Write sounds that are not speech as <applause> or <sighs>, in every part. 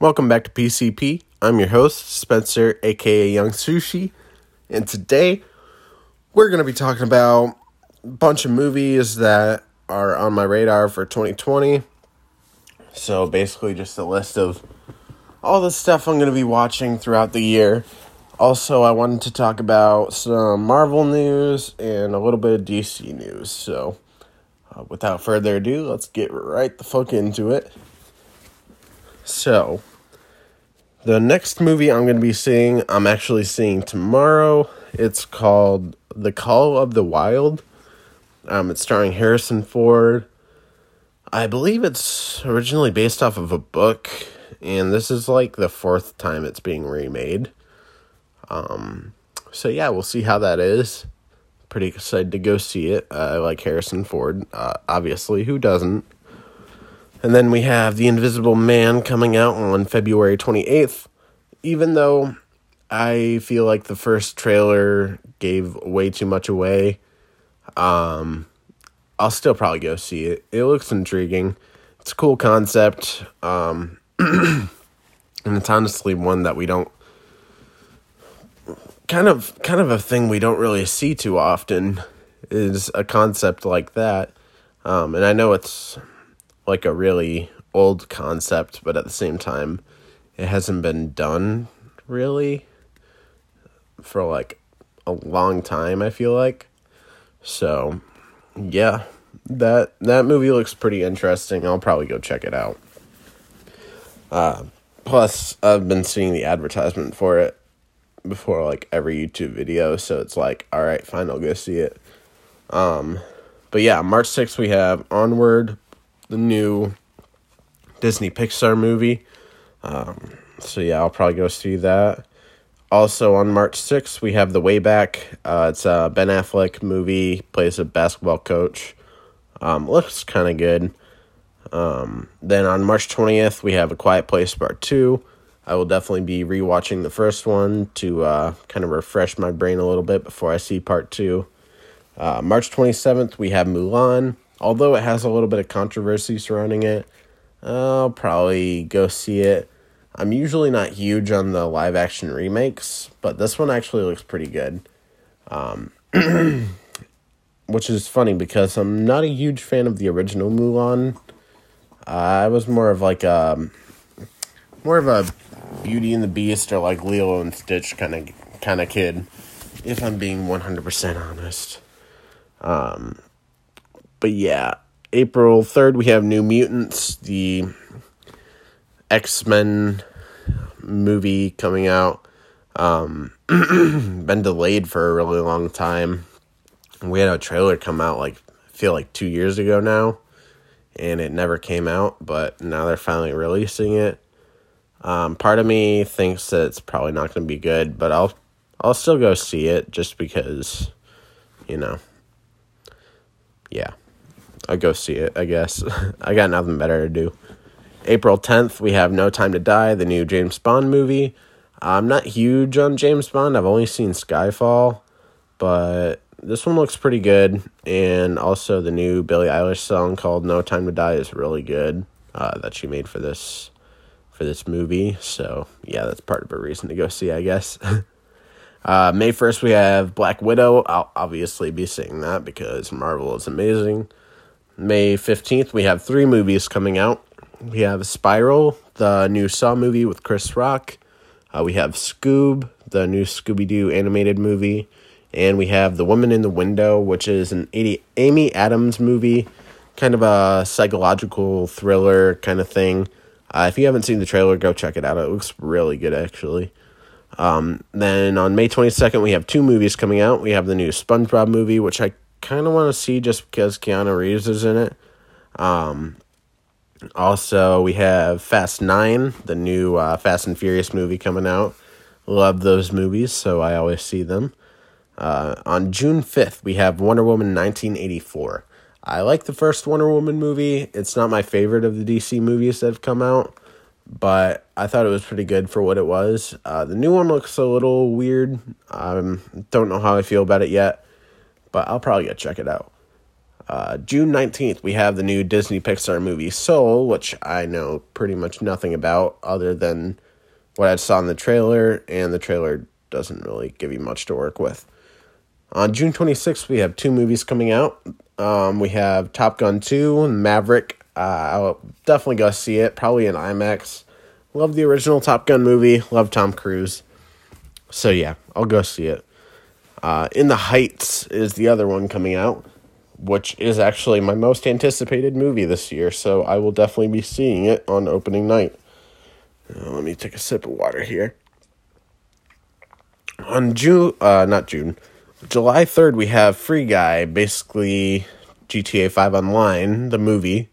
Welcome back to PCP. I'm your host, Spencer, aka Young Sushi, and today we're going to be talking about a bunch of movies that are on my radar for 2020. So basically, just a list of all the stuff I'm going to be watching throughout the year. Also, I wanted to talk about some Marvel news and a little bit of DC news. So, uh, without further ado, let's get right the fuck into it. So, the next movie I'm going to be seeing, I'm actually seeing tomorrow. It's called The Call of the Wild. Um, it's starring Harrison Ford. I believe it's originally based off of a book, and this is like the fourth time it's being remade. Um, so yeah, we'll see how that is. Pretty excited to go see it. Uh, I like Harrison Ford, uh, obviously. Who doesn't? And then we have The Invisible Man coming out on February 28th. Even though I feel like the first trailer gave way too much away, um, I'll still probably go see it. It looks intriguing. It's a cool concept. Um, <clears throat> and it's honestly one that we don't kind of kind of a thing we don't really see too often is a concept like that. Um, and I know it's like a really old concept, but at the same time, it hasn't been done really for like a long time, I feel like. So, yeah, that that movie looks pretty interesting. I'll probably go check it out. Uh, plus, I've been seeing the advertisement for it before like every YouTube video, so it's like, all right, fine, I'll go see it. Um, but yeah, March 6th we have Onward, the new Disney Pixar movie. Um, so yeah, I'll probably go see that. Also on March 6th, we have The Way Back. Uh, it's a Ben Affleck movie, plays a basketball coach. Um, looks kind of good. Um, then on March 20th, we have A Quiet Place Part 2. I will definitely be rewatching the first one to uh, kind of refresh my brain a little bit before I see Part 2. Uh, March 27th, we have Mulan. Although it has a little bit of controversy surrounding it, I'll probably go see it. I'm usually not huge on the live action remakes, but this one actually looks pretty good. Um, <clears throat> which is funny because I'm not a huge fan of the original Mulan. I was more of like a um, more of a Beauty and the Beast or like Lilo and Stitch kind of kind of kid, if I'm being 100% honest. Um, but yeah, April 3rd, we have New Mutants, the X Men movie coming out. Um, <clears throat> been delayed for a really long time. We had a trailer come out like, I feel like two years ago now, and it never came out, but now they're finally releasing it. Um, part of me thinks that it's probably not going to be good, but I'll I'll still go see it just because, you know. Yeah. I'll go see it, I guess. <laughs> I got nothing better to do. April 10th, we have No Time to Die, the new James Bond movie. I'm not huge on James Bond. I've only seen Skyfall, but this one looks pretty good. And also, the new Billie Eilish song called No Time to Die is really good uh, that she made for this for this movie. So, yeah, that's part of a reason to go see, I guess. <laughs> uh, May 1st, we have Black Widow. I'll obviously be seeing that because Marvel is amazing. May 15th, we have three movies coming out. We have Spiral, the new Saw movie with Chris Rock. Uh, we have Scoob, the new Scooby Doo animated movie. And we have The Woman in the Window, which is an Amy Adams movie, kind of a psychological thriller kind of thing. Uh, if you haven't seen the trailer, go check it out. It looks really good, actually. Um, then on May 22nd, we have two movies coming out. We have the new SpongeBob movie, which I kind of want to see just because Keanu Reeves is in it. Um, also, we have Fast Nine, the new uh, Fast and Furious movie coming out. Love those movies, so I always see them. Uh, on June 5th, we have Wonder Woman 1984. I like the first Wonder Woman movie. It's not my favorite of the DC movies that have come out, but I thought it was pretty good for what it was. Uh, the new one looks a little weird. Um, don't know how I feel about it yet but I'll probably go check it out. Uh, June 19th, we have the new Disney Pixar movie Soul, which I know pretty much nothing about other than what I saw in the trailer, and the trailer doesn't really give you much to work with. On June 26th, we have two movies coming out. Um, we have Top Gun 2 and Maverick. Uh, I'll definitely go see it, probably in IMAX. Love the original Top Gun movie, love Tom Cruise. So, yeah, I'll go see it. Uh, in the Heights is the other one coming out, which is actually my most anticipated movie this year, so I will definitely be seeing it on opening night. Uh, let me take a sip of water here. On June, uh, not June, July 3rd, we have Free Guy, basically GTA 5 Online, the movie,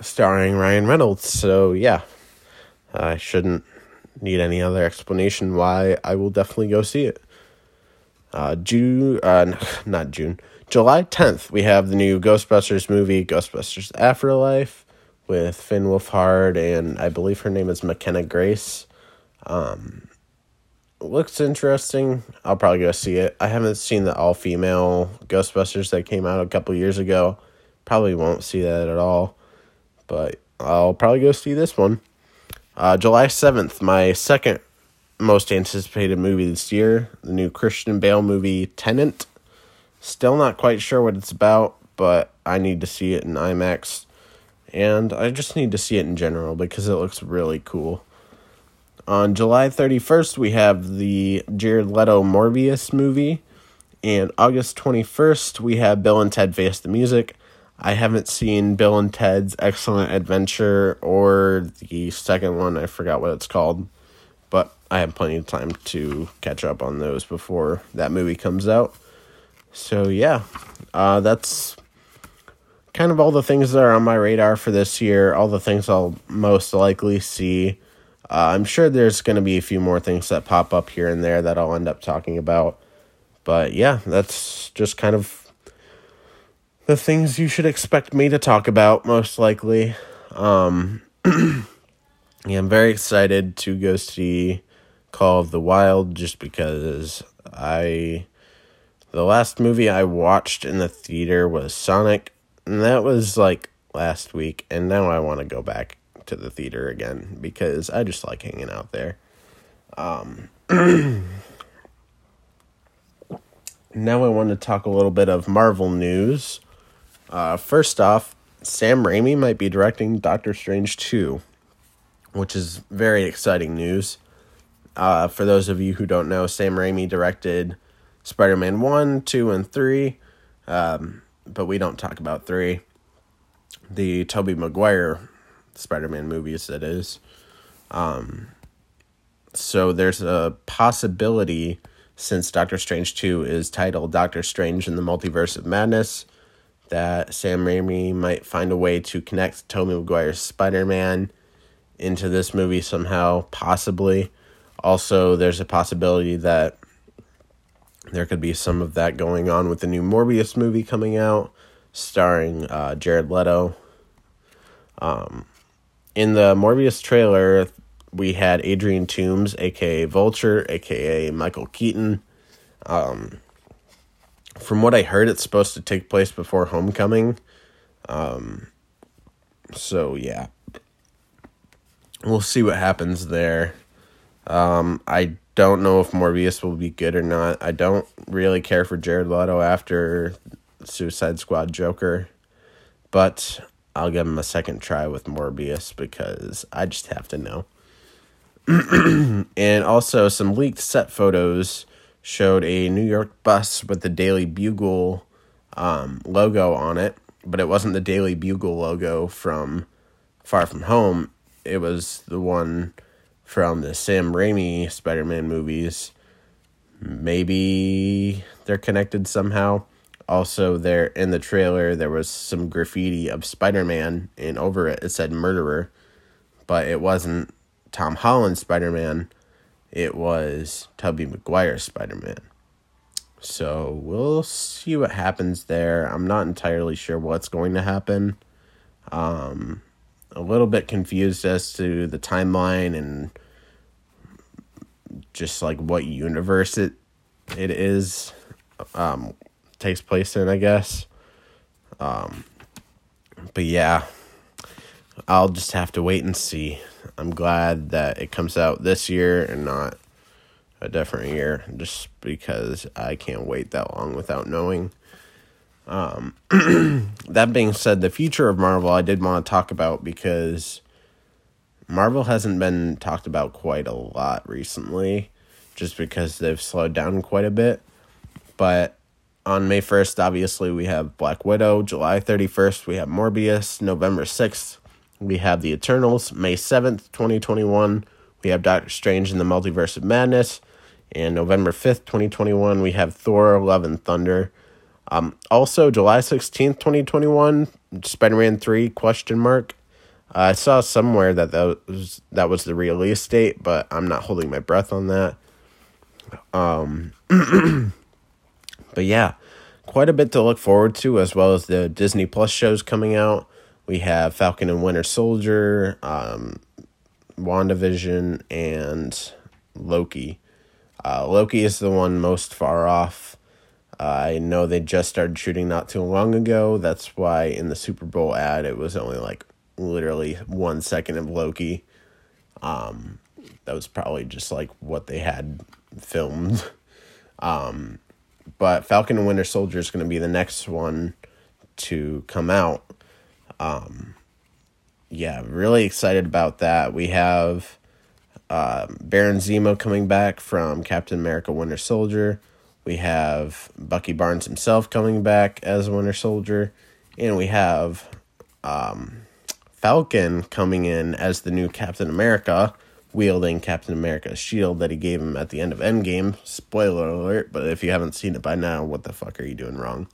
starring Ryan Reynolds. So, yeah, I shouldn't need any other explanation why I will definitely go see it. Uh, June, uh, <laughs> not June, July 10th, we have the new Ghostbusters movie, Ghostbusters Afterlife, with Finn Wolfhard, and I believe her name is McKenna Grace. Um, looks interesting. I'll probably go see it. I haven't seen the all female Ghostbusters that came out a couple years ago. Probably won't see that at all, but I'll probably go see this one. Uh, July 7th, my second most anticipated movie this year, the new Christian Bale movie Tenet. Still not quite sure what it's about, but I need to see it in IMAX. And I just need to see it in general because it looks really cool. On July 31st, we have the Jared Leto Morbius movie. And August 21st, we have Bill and Ted Face the Music. I haven't seen Bill and Ted's Excellent Adventure or the second one, I forgot what it's called. I have plenty of time to catch up on those before that movie comes out. So, yeah, uh, that's kind of all the things that are on my radar for this year, all the things I'll most likely see. Uh, I'm sure there's going to be a few more things that pop up here and there that I'll end up talking about. But yeah, that's just kind of the things you should expect me to talk about, most likely. Um, <clears throat> yeah, I'm very excited to go see Call of the Wild just because I. The last movie I watched in the theater was Sonic, and that was like last week, and now I want to go back to the theater again because I just like hanging out there. Um, <clears throat> now I want to talk a little bit of Marvel news. Uh, first off, Sam Raimi might be directing Doctor Strange 2, which is very exciting news. Uh, for those of you who don't know, Sam Raimi directed Spider Man 1, 2, and 3, um, but we don't talk about 3. The Tobey Maguire Spider Man movies, that is. Um, so there's a possibility, since Doctor Strange 2 is titled Doctor Strange in the Multiverse of Madness, that Sam Raimi might find a way to connect Tobey Maguire's Spider Man into this movie somehow, possibly. Also, there's a possibility that there could be some of that going on with the new Morbius movie coming out, starring uh, Jared Leto. Um, in the Morbius trailer, we had Adrian Toomes, aka Vulture, aka Michael Keaton. Um, from what I heard, it's supposed to take place before Homecoming. Um, so yeah, we'll see what happens there. Um, I don't know if Morbius will be good or not. I don't really care for Jared Leto after Suicide Squad Joker, but I'll give him a second try with Morbius because I just have to know. <clears throat> and also, some leaked set photos showed a New York bus with the Daily Bugle um, logo on it, but it wasn't the Daily Bugle logo from Far From Home. It was the one from the Sam Raimi Spider Man movies. Maybe they're connected somehow. Also, there in the trailer, there was some graffiti of Spider Man, and over it, it said murderer, but it wasn't Tom Holland's Spider Man, it was Tobey Maguire's Spider Man. So we'll see what happens there. I'm not entirely sure what's going to happen. Um, a little bit confused as to the timeline and just like what universe it it is. Um, takes place in, I guess. Um, but yeah, I'll just have to wait and see. I'm glad that it comes out this year and not a different year, just because I can't wait that long without knowing. Um, <clears throat> that being said, the future of Marvel I did want to talk about because Marvel hasn't been talked about quite a lot recently, just because they've slowed down quite a bit. But on May 1st, obviously, we have Black Widow. July 31st, we have Morbius. November 6th, we have The Eternals. May 7th, 2021, we have Doctor Strange in the Multiverse of Madness. And November 5th, 2021, we have Thor, Love and Thunder. Um, also, July 16th, 2021, Spider-Man 3, question mark. Uh, I saw somewhere that that was, that was the release date, but I'm not holding my breath on that. Um, <clears throat> but yeah, quite a bit to look forward to, as well as the Disney Plus shows coming out. We have Falcon and Winter Soldier, um, WandaVision, and Loki. Uh, Loki is the one most far off. I know they just started shooting not too long ago. That's why in the Super Bowl ad, it was only like literally one second of Loki. Um, that was probably just like what they had filmed. <laughs> Um, but Falcon and Winter Soldier is going to be the next one to come out. Um, yeah, really excited about that. We have uh, Baron Zemo coming back from Captain America Winter Soldier. We have Bucky Barnes himself coming back as Winter Soldier. And we have um, Falcon coming in as the new Captain America, wielding Captain America's shield that he gave him at the end of Endgame. Spoiler alert, but if you haven't seen it by now, what the fuck are you doing wrong?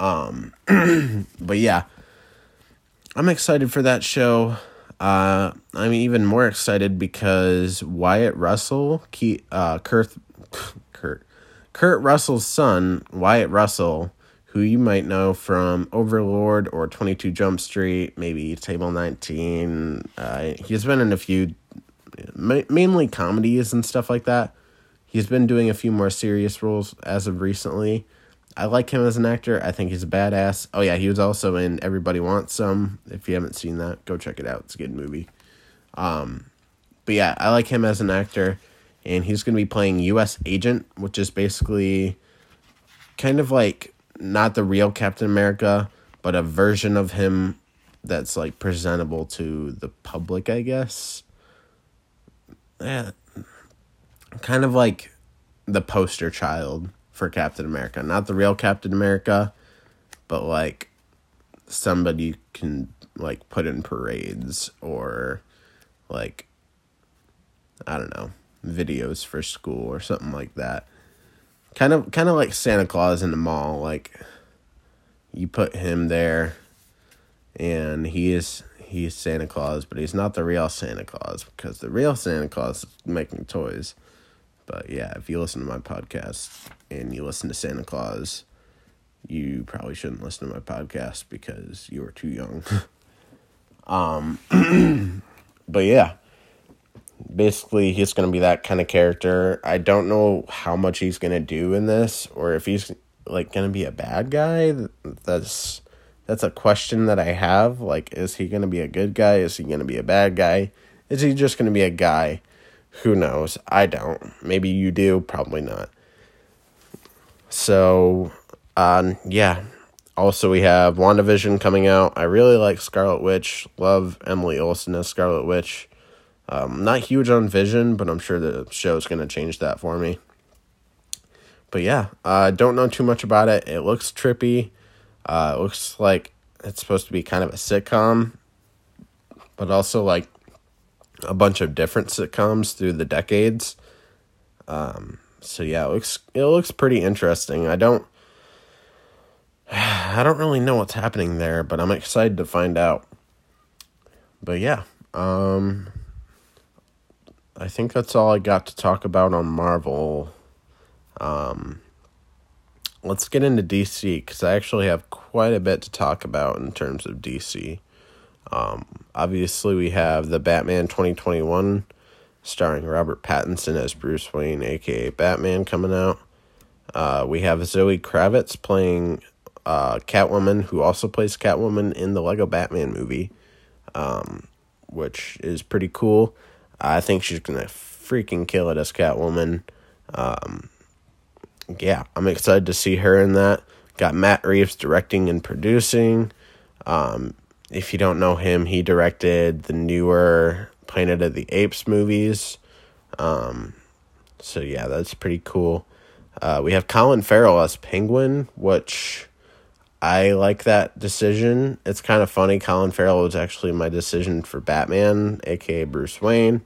Um, <clears throat> but yeah, I'm excited for that show. Uh, I'm even more excited because Wyatt Russell, Key, uh, Kurt, Kurt, Russell's son, Wyatt Russell, who you might know from Overlord or 22 Jump Street, maybe Table 19. Uh, he's been in a few, mainly comedies and stuff like that. He's been doing a few more serious roles as of recently. I like him as an actor. I think he's a badass. Oh yeah, he was also in Everybody Wants Some. If you haven't seen that, go check it out. It's a good movie. Um, but yeah, I like him as an actor, and he's going to be playing U.S. Agent, which is basically kind of like not the real Captain America, but a version of him that's like presentable to the public, I guess. Yeah, kind of like the poster child for Captain America. Not the real Captain America, but like somebody can like put in parades or like I don't know, videos for school or something like that. Kind of kind of like Santa Claus in the mall, like you put him there and he is he's Santa Claus, but he's not the real Santa Claus because the real Santa Claus is making toys. But yeah, if you listen to my podcast and you listen to Santa Claus, you probably shouldn't listen to my podcast because you are too young. <laughs> um, <clears throat> but yeah, basically he's going to be that kind of character. I don't know how much he's going to do in this or if he's like going to be a bad guy. That's that's a question that I have. Like is he going to be a good guy? Is he going to be a bad guy? Is he just going to be a guy? Who knows? I don't. Maybe you do, probably not. So, um, yeah. Also, we have WandaVision coming out. I really like Scarlet Witch. Love Emily Olsen as Scarlet Witch. Um, not huge on Vision, but I'm sure the show's going to change that for me. But yeah, I uh, don't know too much about it. It looks trippy. Uh, it looks like it's supposed to be kind of a sitcom, but also like a bunch of different sitcoms through the decades. Um, so yeah, it looks it looks pretty interesting. I don't <sighs> I don't really know what's happening there, but I'm excited to find out. But yeah, um I think that's all I got to talk about on Marvel. Um let's get into DC cuz I actually have quite a bit to talk about in terms of DC. Um, obviously, we have the Batman 2021 starring Robert Pattinson as Bruce Wayne, aka Batman, coming out. Uh, we have Zoe Kravitz playing uh, Catwoman, who also plays Catwoman in the Lego Batman movie, um, which is pretty cool. I think she's gonna freaking kill it as Catwoman. Um, yeah, I'm excited to see her in that. Got Matt Reeves directing and producing. Um, if you don't know him, he directed the newer Planet of the Apes movies. Um, so yeah, that's pretty cool. Uh, we have Colin Farrell as Penguin, which I like that decision. It's kind of funny. Colin Farrell was actually my decision for Batman, aka Bruce Wayne.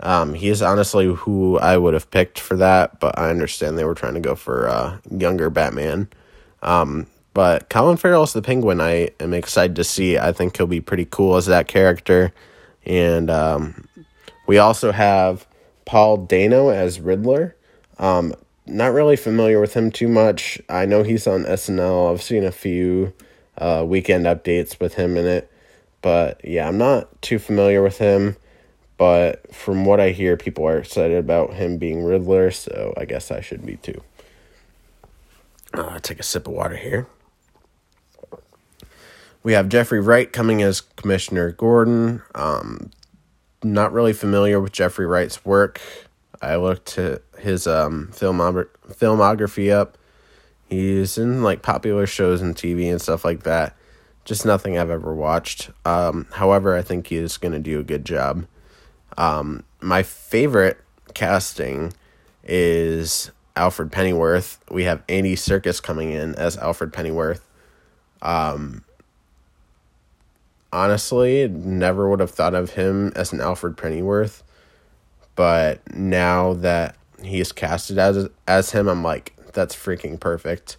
Um, he is honestly who I would have picked for that, but I understand they were trying to go for uh, younger Batman. Um, but Colin Farrell as the Penguin, I am excited to see. I think he'll be pretty cool as that character. And um, we also have Paul Dano as Riddler. Um, not really familiar with him too much. I know he's on SNL. I've seen a few uh, weekend updates with him in it. But yeah, I'm not too familiar with him. But from what I hear, people are excited about him being Riddler, so I guess I should be too. Uh, take a sip of water here. We have Jeffrey Wright coming as Commissioner Gordon. Um, not really familiar with Jeffrey Wright's work. I looked his um, filmography up. He's in like popular shows and TV and stuff like that. Just nothing I've ever watched. Um, however, I think he's going to do a good job. Um, my favorite casting is Alfred Pennyworth. We have Andy Serkis coming in as Alfred Pennyworth. Um, honestly, never would have thought of him as an Alfred Pennyworth, but now that he is casted as as him, I'm like, that's freaking perfect.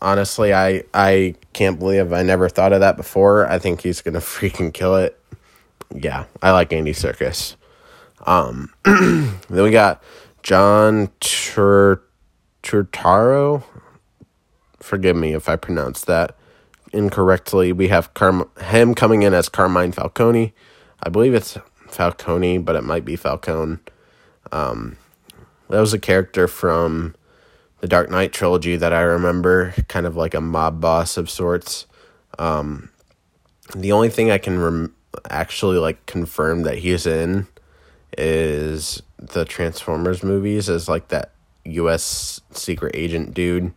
Honestly, I I can't believe I never thought of that before. I think he's gonna <laughs> freaking kill it. Yeah, I like Andy Serkis. Um, <clears throat> then we got John Tur Turturro. Forgive me if I pronounced that incorrectly. We have him coming in as Carmine Falcone. I believe it's Falcone, but it might be Falcone. Um, that was a character from the Dark Knight trilogy that I remember, kind of like a mob boss of sorts. Um, the only thing I can rem- actually like confirm that he's in is the Transformers movies as like that U.S. secret agent dude.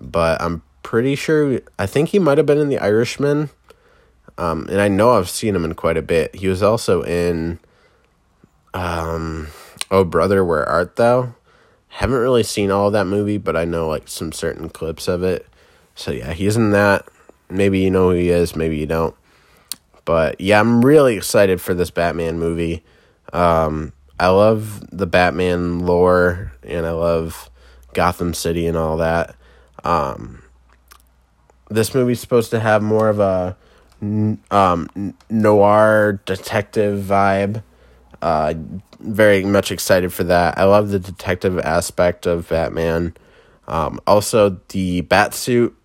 But I'm pretty sure. I think he might have been in The Irishman. Um, and I know I've seen him in quite a bit. He was also in um, Oh Brother, Where Art Thou? Haven't really seen all of that movie, but I know like some certain clips of it. So yeah, he's in that. Maybe you know who he is, maybe you don't. But yeah, I'm really excited for this Batman movie. Um, I love the Batman lore and I love Gotham City and all that. Um, this movie's supposed to have more of a um, noir detective vibe. Uh, very much excited for that. I love the detective aspect of Batman. Um, also, the bat suit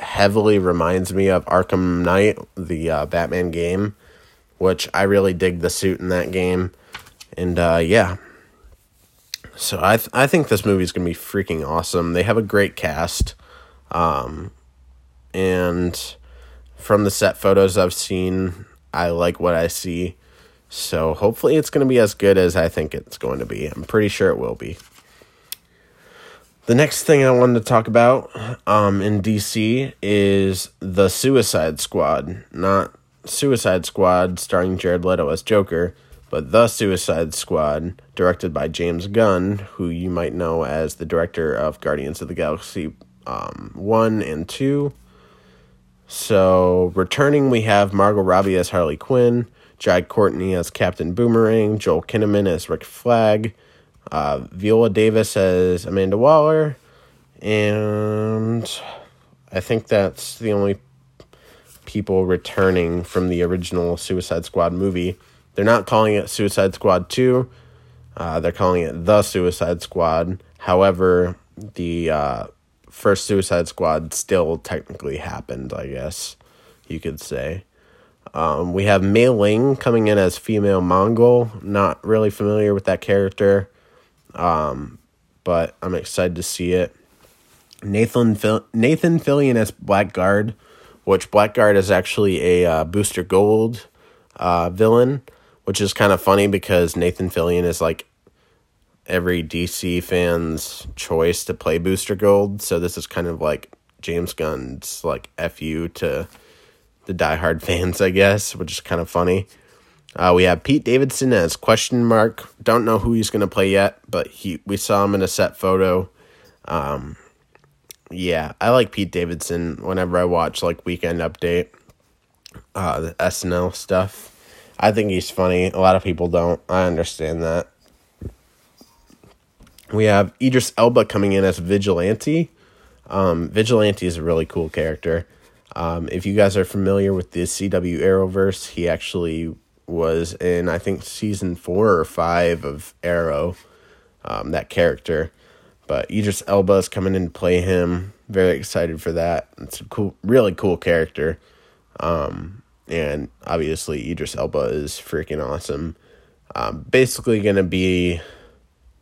heavily reminds me of Arkham Knight, the uh, Batman game, which I really dig the suit in that game. And uh, yeah, so I th- I think this movie is gonna be freaking awesome. They have a great cast. Um, and from the set photos I've seen, I like what I see. So hopefully it's going to be as good as I think it's going to be. I'm pretty sure it will be. The next thing I wanted to talk about um, in DC is the Suicide Squad. Not Suicide Squad starring Jared Leto as Joker, but The Suicide Squad, directed by James Gunn, who you might know as the director of Guardians of the Galaxy um, 1 and 2 so returning, we have Margot Robbie as Harley Quinn, Jai Courtney as Captain Boomerang, Joel Kinnaman as Rick Flag, uh, Viola Davis as Amanda Waller, and I think that's the only people returning from the original Suicide Squad movie. They're not calling it Suicide Squad 2. Uh, they're calling it The Suicide Squad. However, the uh, first Suicide Squad still technically happened, I guess you could say. Um, we have Mei Ling coming in as female Mongal. Not really familiar with that character, um, but I'm excited to see it. Nathan Nathan Fillion as Blackguard, which Blackguard is actually a uh, Booster Gold uh, villain, which is kind of funny because Nathan Fillion is like every DC fan's choice to play Booster Gold. So this is kind of like James Gunn's like fu to the diehard <laughs> fans, I guess, which is kind of funny. Uh, we have Pete Davidson as question mark. Don't know who he's to play yet, but he we saw him in a set photo. Um, yeah, I like Pete Davidson whenever I watch like Weekend Update, uh, the SNL stuff. I think he's funny. A lot of people don't. I understand that. We have Idris Elba coming in as Vigilante. Um, Vigilante is a really cool character. Um, if you guys are familiar with the CW Arrowverse, he actually was in I think season four or five of Arrow. Um, that character, but Idris Elba is coming in to play him. Very excited for that. It's a cool, really cool character. Um, and obviously Idris Elba is freaking awesome. Um, basically gonna be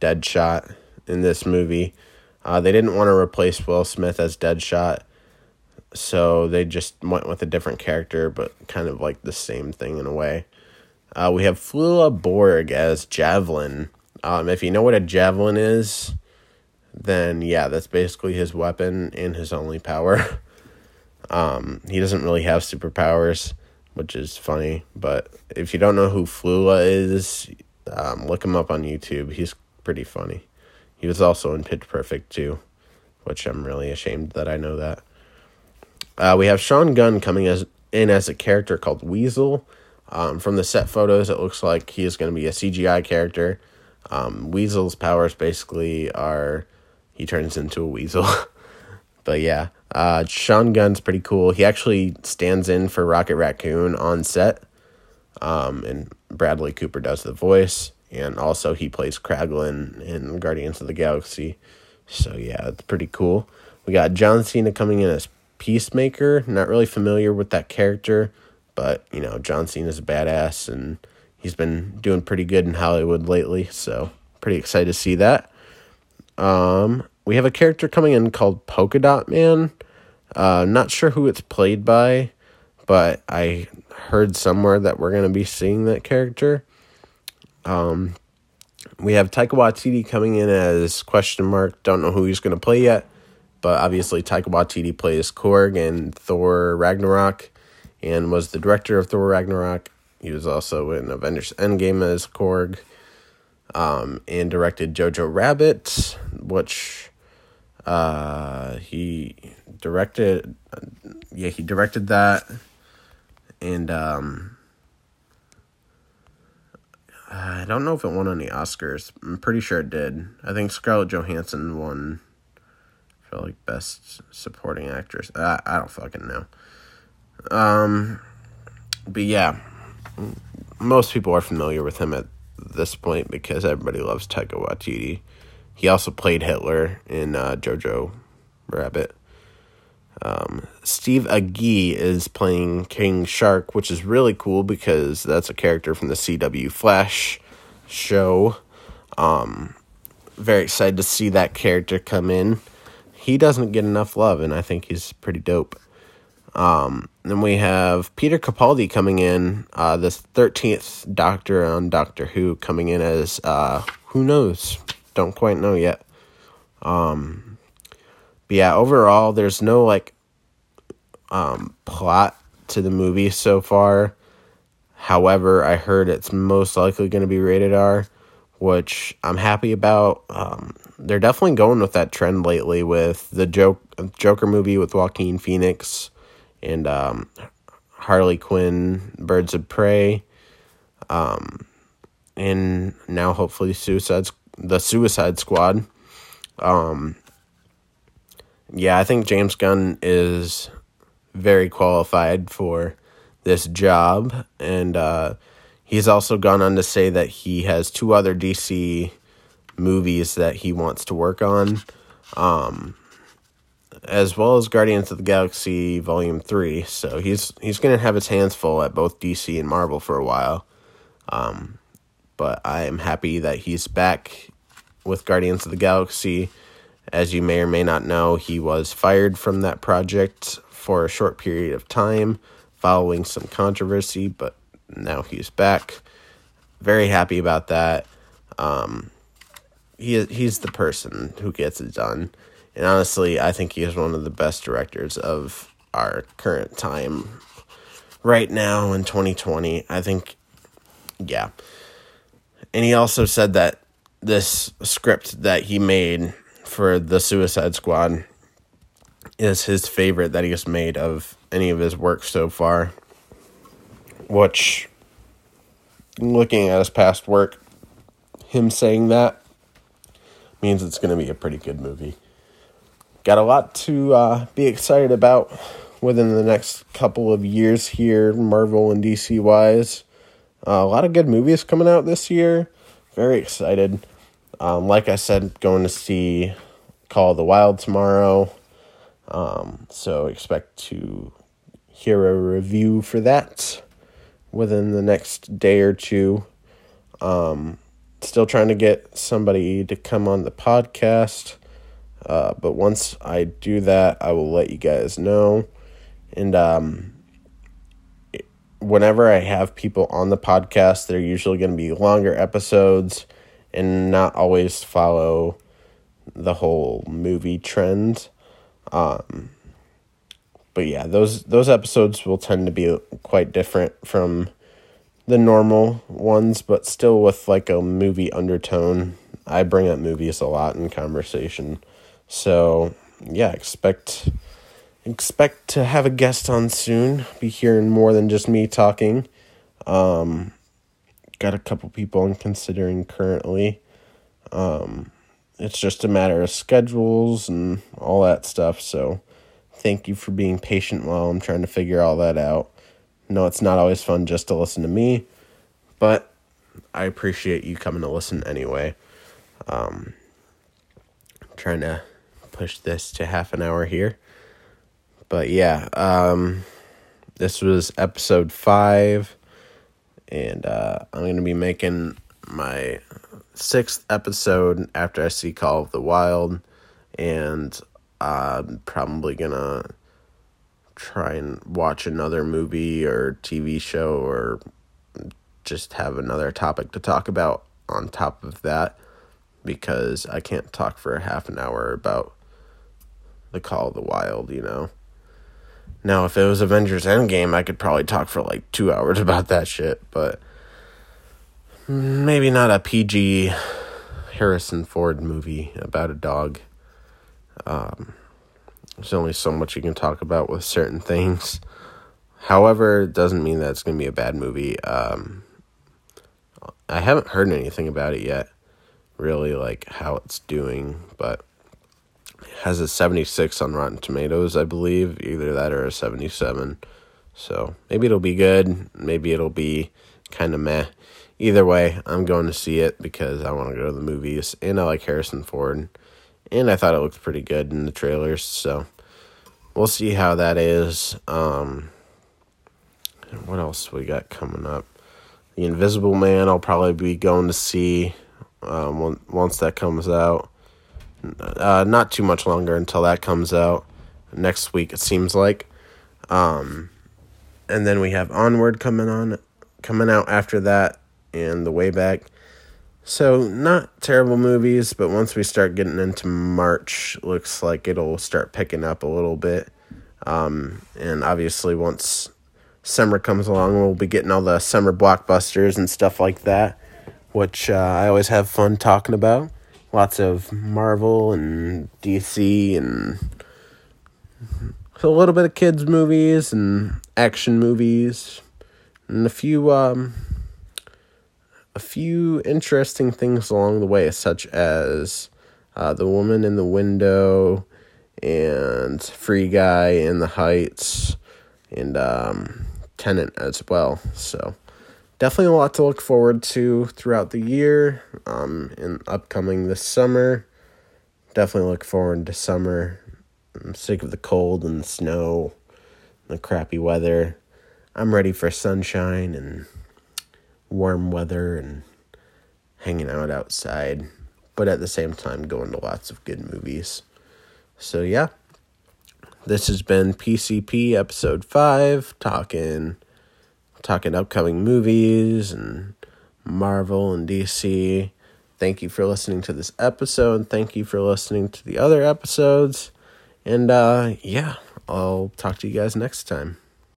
Deadshot in this movie. Uh, they didn't want to replace Will Smith as Deadshot, so they just went with a different character, but kind of like the same thing in a way. Uh, we have Flula Borg as Javelin. Um, if you know what a javelin is, then yeah, that's basically his weapon and his only power. <laughs> um, he doesn't really have superpowers, which is funny. But if you don't know who Flula is, um, look him up on YouTube. He's pretty funny. He was also in Pitch Perfect too, which I'm really ashamed that I know that. Uh, we have Sean Gunn coming as in as a character called Weasel. Um, from the set photos, it looks like he is going to be a CGI character. Um, Weasel's powers basically are he turns into a weasel. <laughs> but yeah, uh, Sean Gunn's pretty cool. He actually stands in for Rocket Raccoon on set. Um, and Bradley Cooper does the voice. And also, he plays Kraglin in Guardians of the Galaxy. So yeah, it's pretty cool. We got John Cena coming in as Peacemaker. Not really familiar with that character, but you know, John Cena's a badass and he's been doing pretty good in Hollywood lately, so pretty excited to see that. Um, we have a character coming in called Polka Dot Man. Uh, not sure who it's played by, but I heard somewhere that we're gonna be seeing that character. Um, we have Taika Waititi coming in as question mark. Don't know who he's gonna play yet, but obviously Taika Waititi plays Korg and Thor Ragnarok, and was the director of Thor Ragnarok. He was also in Avengers Endgame as Korg, um, and directed Jojo Rabbit, which uh, he directed. Yeah, he directed that, and um, I don't know if it won any Oscars. I'm pretty sure it did. I think Scarlett Johansson won for like best supporting actress. I, I don't fucking know. Um, but yeah, most people are familiar with him at this point because everybody loves Taika Waititi. He also played Hitler in uh, Jojo Rabbit. Um, Steve Agee is playing King Shark, which is really cool because that's a character from the CW Flash show. Um, very excited to see that character come in. He doesn't get enough love, and I think he's pretty dope. Um, then we have Peter Capaldi coming in, uh, the 13th Doctor on Doctor Who, coming in as, uh, who knows? Don't quite know yet. Um, yeah, overall, there's no, like, um, plot to the movie so far. However, I heard it's most likely going to be rated R, which I'm happy about. Um, they're definitely going with that trend lately with the joke Joker movie with Joaquin Phoenix and um, Harley Quinn, Birds of Prey, um, and now hopefully Suicide the Suicide Squad. Um, yeah, I think James Gunn is very qualified for this job, and uh, he's also gone on to say that he has two other DC movies that he wants to work on. Um, as well as Guardians of the Galaxy Volume Three. So he's he's gonna have his hands full at both DC and Marvel for a while. Um, but I am happy that he's back with Guardians of the Galaxy, As you may or may not know, he was fired from that project for a short period of time following some controversy, but now he's back. Very happy about that. Um, he he's the person who gets it done, and honestly, I think he is one of the best directors of our current time. Right now in 2020, I think, yeah. And he also said that this script that he made for the Suicide Squad is his favorite that he has made of any of his work so far. Which, looking at his past work, him saying that means it's going to be a pretty good movie. Got a lot to uh, be excited about within the next couple of years here, Marvel and DC wise. Uh, a lot of good movies coming out this year. Very excited. Um, like I said, going to see Call of the Wild tomorrow. Um, so expect to hear a review for that within the next day or two. Um, still trying to get somebody to come on the podcast. Uh, but once I do that, I will let you guys know. And um, whenever I have people on the podcast, they're usually going to be longer episodes and not always follow the whole movie trend. Um, but yeah, those those episodes will tend to be quite different from the normal ones, but still with like a movie undertone. I bring up movies a lot in conversation. So, yeah, expect expect to have a guest on soon. Be hearing more than just me talking. Um, got a couple people I'm considering currently. Um, it's just a matter of schedules and all that stuff. So, thank you for being patient while I'm trying to figure all that out. No, it's not always fun just to listen to me, but I appreciate you coming to listen anyway. Um, trying to push this to half an hour here. But yeah, um, this was episode five, and uh, I'm going to be making my sixth episode after I see Call of the Wild, and I'm probably going to try and watch another movie or TV show or just have another topic to talk about on top of that because I can't talk for half an hour about the Call of the Wild, you know. Now, if it was Avengers Endgame, I could probably talk for like two hours <laughs> about that shit, but maybe not a PG Harrison Ford movie about a dog. Um, there's only so much you can talk about with certain things. However, it doesn't mean that it's going to be a bad movie. Um, I haven't heard anything about it yet, really, like how it's doing, but has a 76 on Rotten Tomatoes, I believe, either that or a 77. So maybe it'll be good, maybe it'll be kind of meh. Either way, I'm going to see it because I want to go to the movies, and I like Harrison Ford and I thought it looked pretty good in the trailers. So we'll see how that is. Um, what else we got coming up? The Invisible Man. I'll probably be going to see um, once that comes out. Uh, not too much longer until that comes out next week. It seems like. Um, and then we have Onward coming on, coming out after that, and The Way Back. So, not terrible movies, but once we start getting into March, looks like it'll start picking up a little bit. Um, and obviously, once summer comes along, we'll be getting all the summer blockbusters and stuff like that, which uh, I always have fun talking about. Lots of Marvel and DC and a little bit of kids' movies and action movies and a few. Um, a few interesting things along the way, such as uh, The Woman in the Window and Free Guy in the Heights and um, Tenet as well. So, definitely a lot to look forward to throughout the year um, and upcoming this summer. Definitely look forward to summer. I'm sick of the cold and the snow, and the crappy weather. I'm ready for sunshine and warm weather and hanging out outside, but at the same time going to lots of good movies. So yeah. This has been PCP episode 5 talking talking upcoming movies and Marvel and DC. Thank you for listening to this episode. Thank you for listening to the other episodes. And uh yeah, I'll talk to you guys next time.